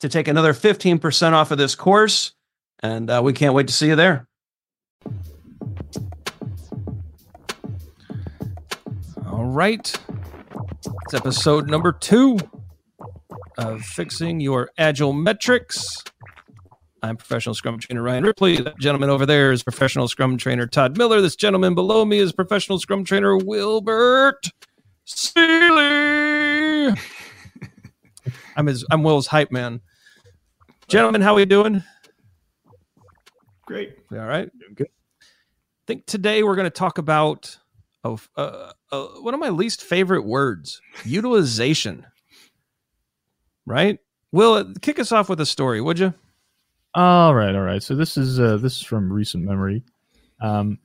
to take another 15% off of this course. And uh, we can't wait to see you there. All right. It's episode number two of Fixing Your Agile Metrics. I'm professional Scrum trainer Ryan Ripley. That gentleman over there is professional Scrum trainer Todd Miller. This gentleman below me is professional Scrum trainer Wilbert Seele. I'm his I'm Will's hype man. Gentlemen, how are you doing? Great. All right. Doing good. I think today we're going to talk about oh, uh, uh, one of my least favorite words utilization. Right? Will, kick us off with a story, would you? All right, all right. So this is uh, this is from recent memory. Um,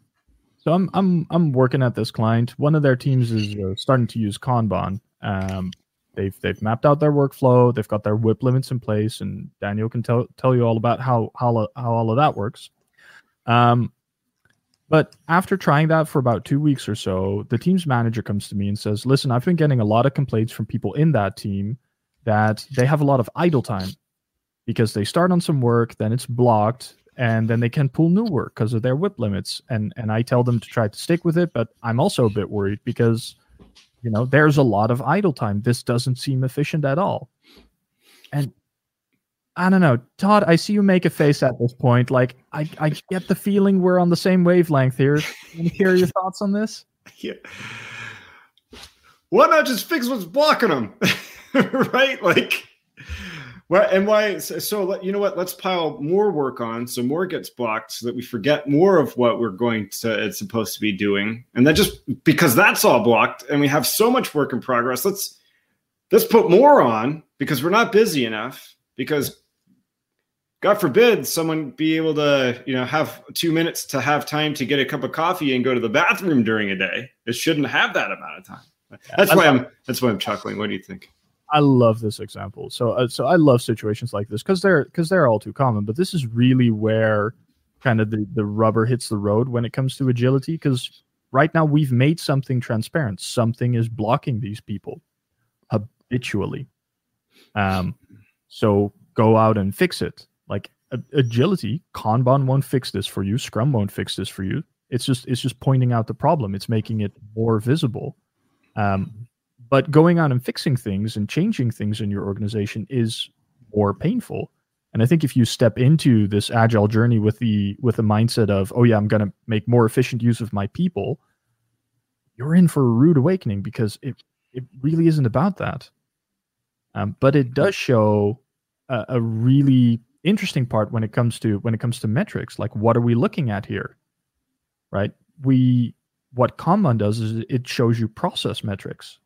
so I'm I'm I'm working at this client. One of their teams is uh, starting to use Kanban, um, They've they've mapped out their workflow. They've got their WIP limits in place, and Daniel can tell tell you all about how how how all of that works. Um, but after trying that for about two weeks or so, the team's manager comes to me and says, "Listen, I've been getting a lot of complaints from people in that team that they have a lot of idle time because they start on some work, then it's blocked, and then they can pull new work because of their WIP limits. And and I tell them to try to stick with it, but I'm also a bit worried because you know, there's a lot of idle time. This doesn't seem efficient at all. And I don't know, Todd. I see you make a face at this point. Like I, I get the feeling we're on the same wavelength here. Can you hear your thoughts on this? Yeah. Why not just fix what's blocking them, right? Like, well, and why? So, you know what? Let's pile more work on, so more gets blocked, so that we forget more of what we're going to. It's supposed to be doing, and then just because that's all blocked, and we have so much work in progress, let's let's put more on because we're not busy enough. Because God forbid someone be able to, you know, have two minutes to have time to get a cup of coffee and go to the bathroom during a day. It shouldn't have that amount of time. That's why I'm. That's why I'm chuckling. What do you think? I love this example. So uh, so I love situations like this because they're because they're all too common. But this is really where kind of the the rubber hits the road when it comes to agility. Because right now we've made something transparent. Something is blocking these people habitually. Um, so go out and fix it. Like agility, Kanban won't fix this for you. Scrum won't fix this for you. It's just it's just pointing out the problem. It's making it more visible. Um, but going on and fixing things and changing things in your organization is more painful. And I think if you step into this agile journey with the with the mindset of, oh yeah, I'm going to make more efficient use of my people, you're in for a rude awakening because it it really isn't about that. Um, but it does show a, a really interesting part when it comes to when it comes to metrics. Like, what are we looking at here? Right? We what Kanban does is it shows you process metrics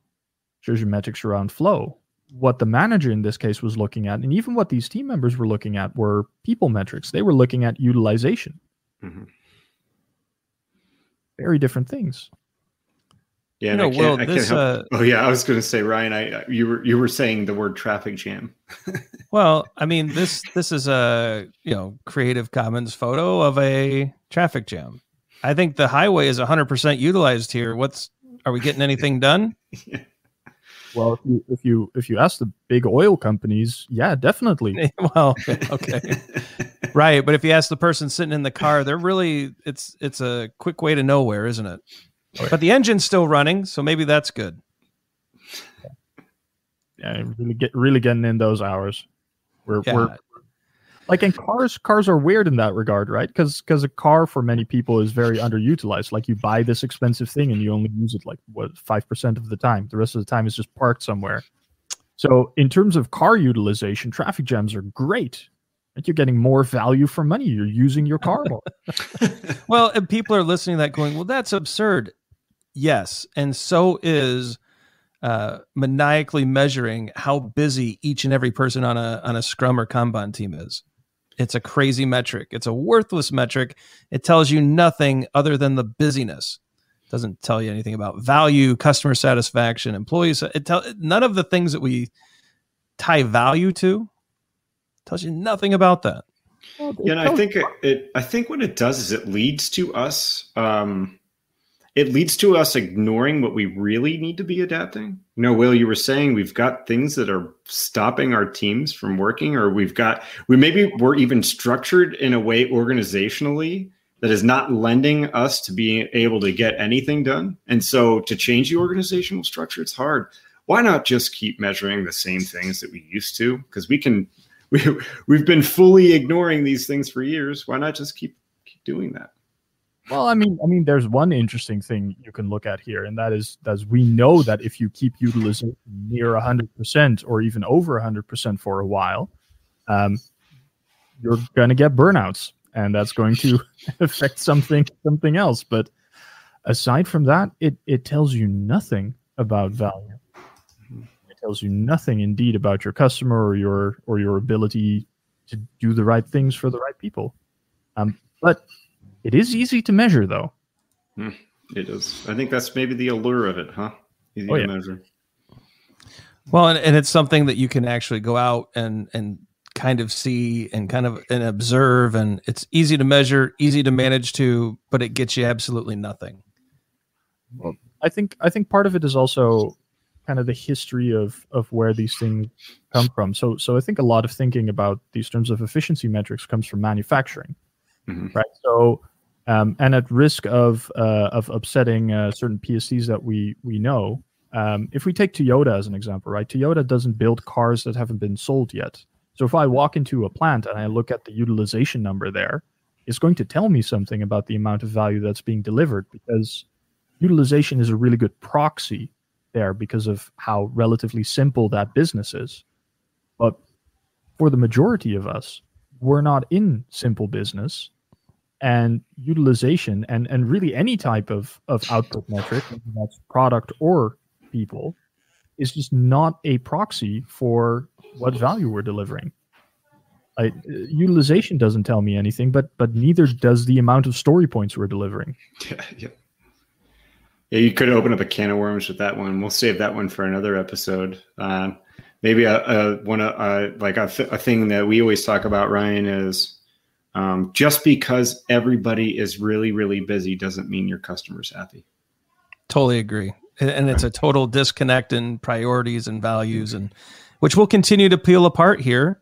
shows you metrics around flow. What the manager in this case was looking at, and even what these team members were looking at, were people metrics. They were looking at utilization. Mm-hmm. Very different things. Yeah, you know, well, this, uh, oh yeah, I was going to say, Ryan, I you were you were saying the word traffic jam. well, I mean this this is a you know Creative Commons photo of a traffic jam. I think the highway is 100% utilized here. What's are we getting anything done? Well, if you if you if you ask the big oil companies, yeah, definitely. well, okay. right, but if you ask the person sitting in the car, they're really it's it's a quick way to nowhere, isn't it? Oh, but the engine's still running, so maybe that's good. Yeah, really get really getting in those hours. We're Yeah. we're like in cars cars are weird in that regard right because because a car for many people is very underutilized like you buy this expensive thing and you only use it like what 5% of the time the rest of the time is just parked somewhere so in terms of car utilization traffic jams are great like you're getting more value for money you're using your car more Well, and people are listening to that going, well, that's absurd. Yes. And so is uh, maniacally measuring how busy each and every person on a on a scrum or kanban team is. It's a crazy metric. It's a worthless metric. It tells you nothing other than the busyness. It doesn't tell you anything about value, customer satisfaction, employees. It tell none of the things that we tie value to tells you nothing about that. Yeah, and I think it, it. I think what it does is it leads to us. Um, it leads to us ignoring what we really need to be adapting. You know, Will, you were saying we've got things that are stopping our teams from working, or we've got we maybe we're even structured in a way organizationally that is not lending us to being able to get anything done. And so to change the organizational structure, it's hard. Why not just keep measuring the same things that we used to? Because we can we we've been fully ignoring these things for years. Why not just keep keep doing that? Well, I mean, I mean, there's one interesting thing you can look at here, and that is that we know that if you keep utilization near hundred percent or even over hundred percent for a while, um, you're going to get burnouts, and that's going to affect something something else. But aside from that, it it tells you nothing about value. It tells you nothing, indeed, about your customer or your or your ability to do the right things for the right people. Um, but it is easy to measure, though. It is. I think that's maybe the allure of it, huh? Easy Oh, to yeah. measure. Well, and, and it's something that you can actually go out and and kind of see and kind of and observe, and it's easy to measure, easy to manage to, but it gets you absolutely nothing. Well, I think I think part of it is also kind of the history of of where these things come from. So so I think a lot of thinking about these terms of efficiency metrics comes from manufacturing, Mhm. right? So um, and at risk of uh, of upsetting uh, certain PSCs that we we know, um, if we take Toyota as an example, right? Toyota doesn't build cars that haven't been sold yet. So if I walk into a plant and I look at the utilization number there, it's going to tell me something about the amount of value that's being delivered because utilization is a really good proxy there because of how relatively simple that business is. But for the majority of us, we're not in simple business and utilization and, and really any type of, of output metric, that's product or people, is just not a proxy for what value we're delivering. I, utilization doesn't tell me anything, but but neither does the amount of story points we're delivering. Yeah, yeah. Yeah, you could open up a can of worms with that one. We'll save that one for another episode. Um, maybe a, a one uh, like a, th- a thing that we always talk about, Ryan, is um, just because everybody is really really busy doesn't mean your customer's happy. Totally agree. And- it's a total disconnect in priorities and values, and which we'll continue to peel apart here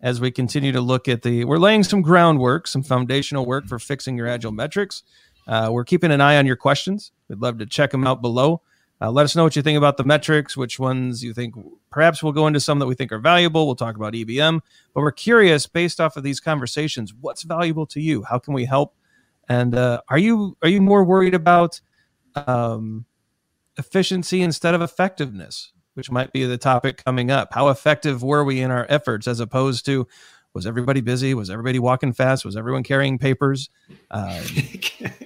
as we continue to look at the. We're laying some groundwork, some foundational work for fixing your agile metrics. Uh, we're keeping an eye on your questions. We'd love to check them out below. Uh, let us know what you think about the metrics, which ones you think perhaps we'll go into some that we think are valuable. We'll talk about EBM, but we're curious based off of these conversations, what's valuable to you? How can we help? And uh, are you are you more worried about um, efficiency instead of effectiveness, which might be the topic coming up. How effective were we in our efforts as opposed to was everybody busy? Was everybody walking fast? Was everyone carrying papers? Um,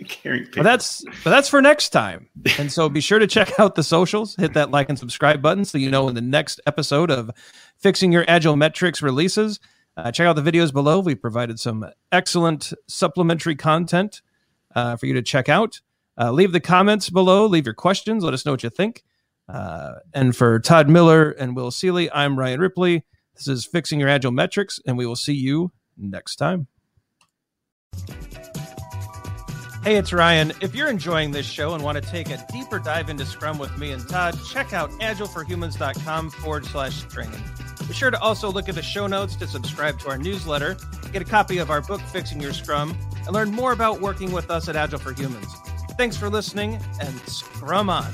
Carrying but that's but that's for next time. And so be sure to check out the socials, hit that like and subscribe button so you know when the next episode of Fixing Your Agile Metrics releases. Uh, check out the videos below. We provided some excellent supplementary content uh, for you to check out. Uh, leave the comments below. Leave your questions. Let us know what you think. Uh, and for Todd Miller and Will Seele, I'm Ryan Ripley. This is Fixing Your Agile Metrics, and we will see you next time. Hey, it's Ryan. If you're enjoying this show and want to take a deeper dive into Scrum with me and Todd, check out agileforhumans.com forward slash training. Be sure to also look at the show notes to subscribe to our newsletter, get a copy of our book, Fixing Your Scrum, and learn more about working with us at Agile for Humans. Thanks for listening and Scrum on.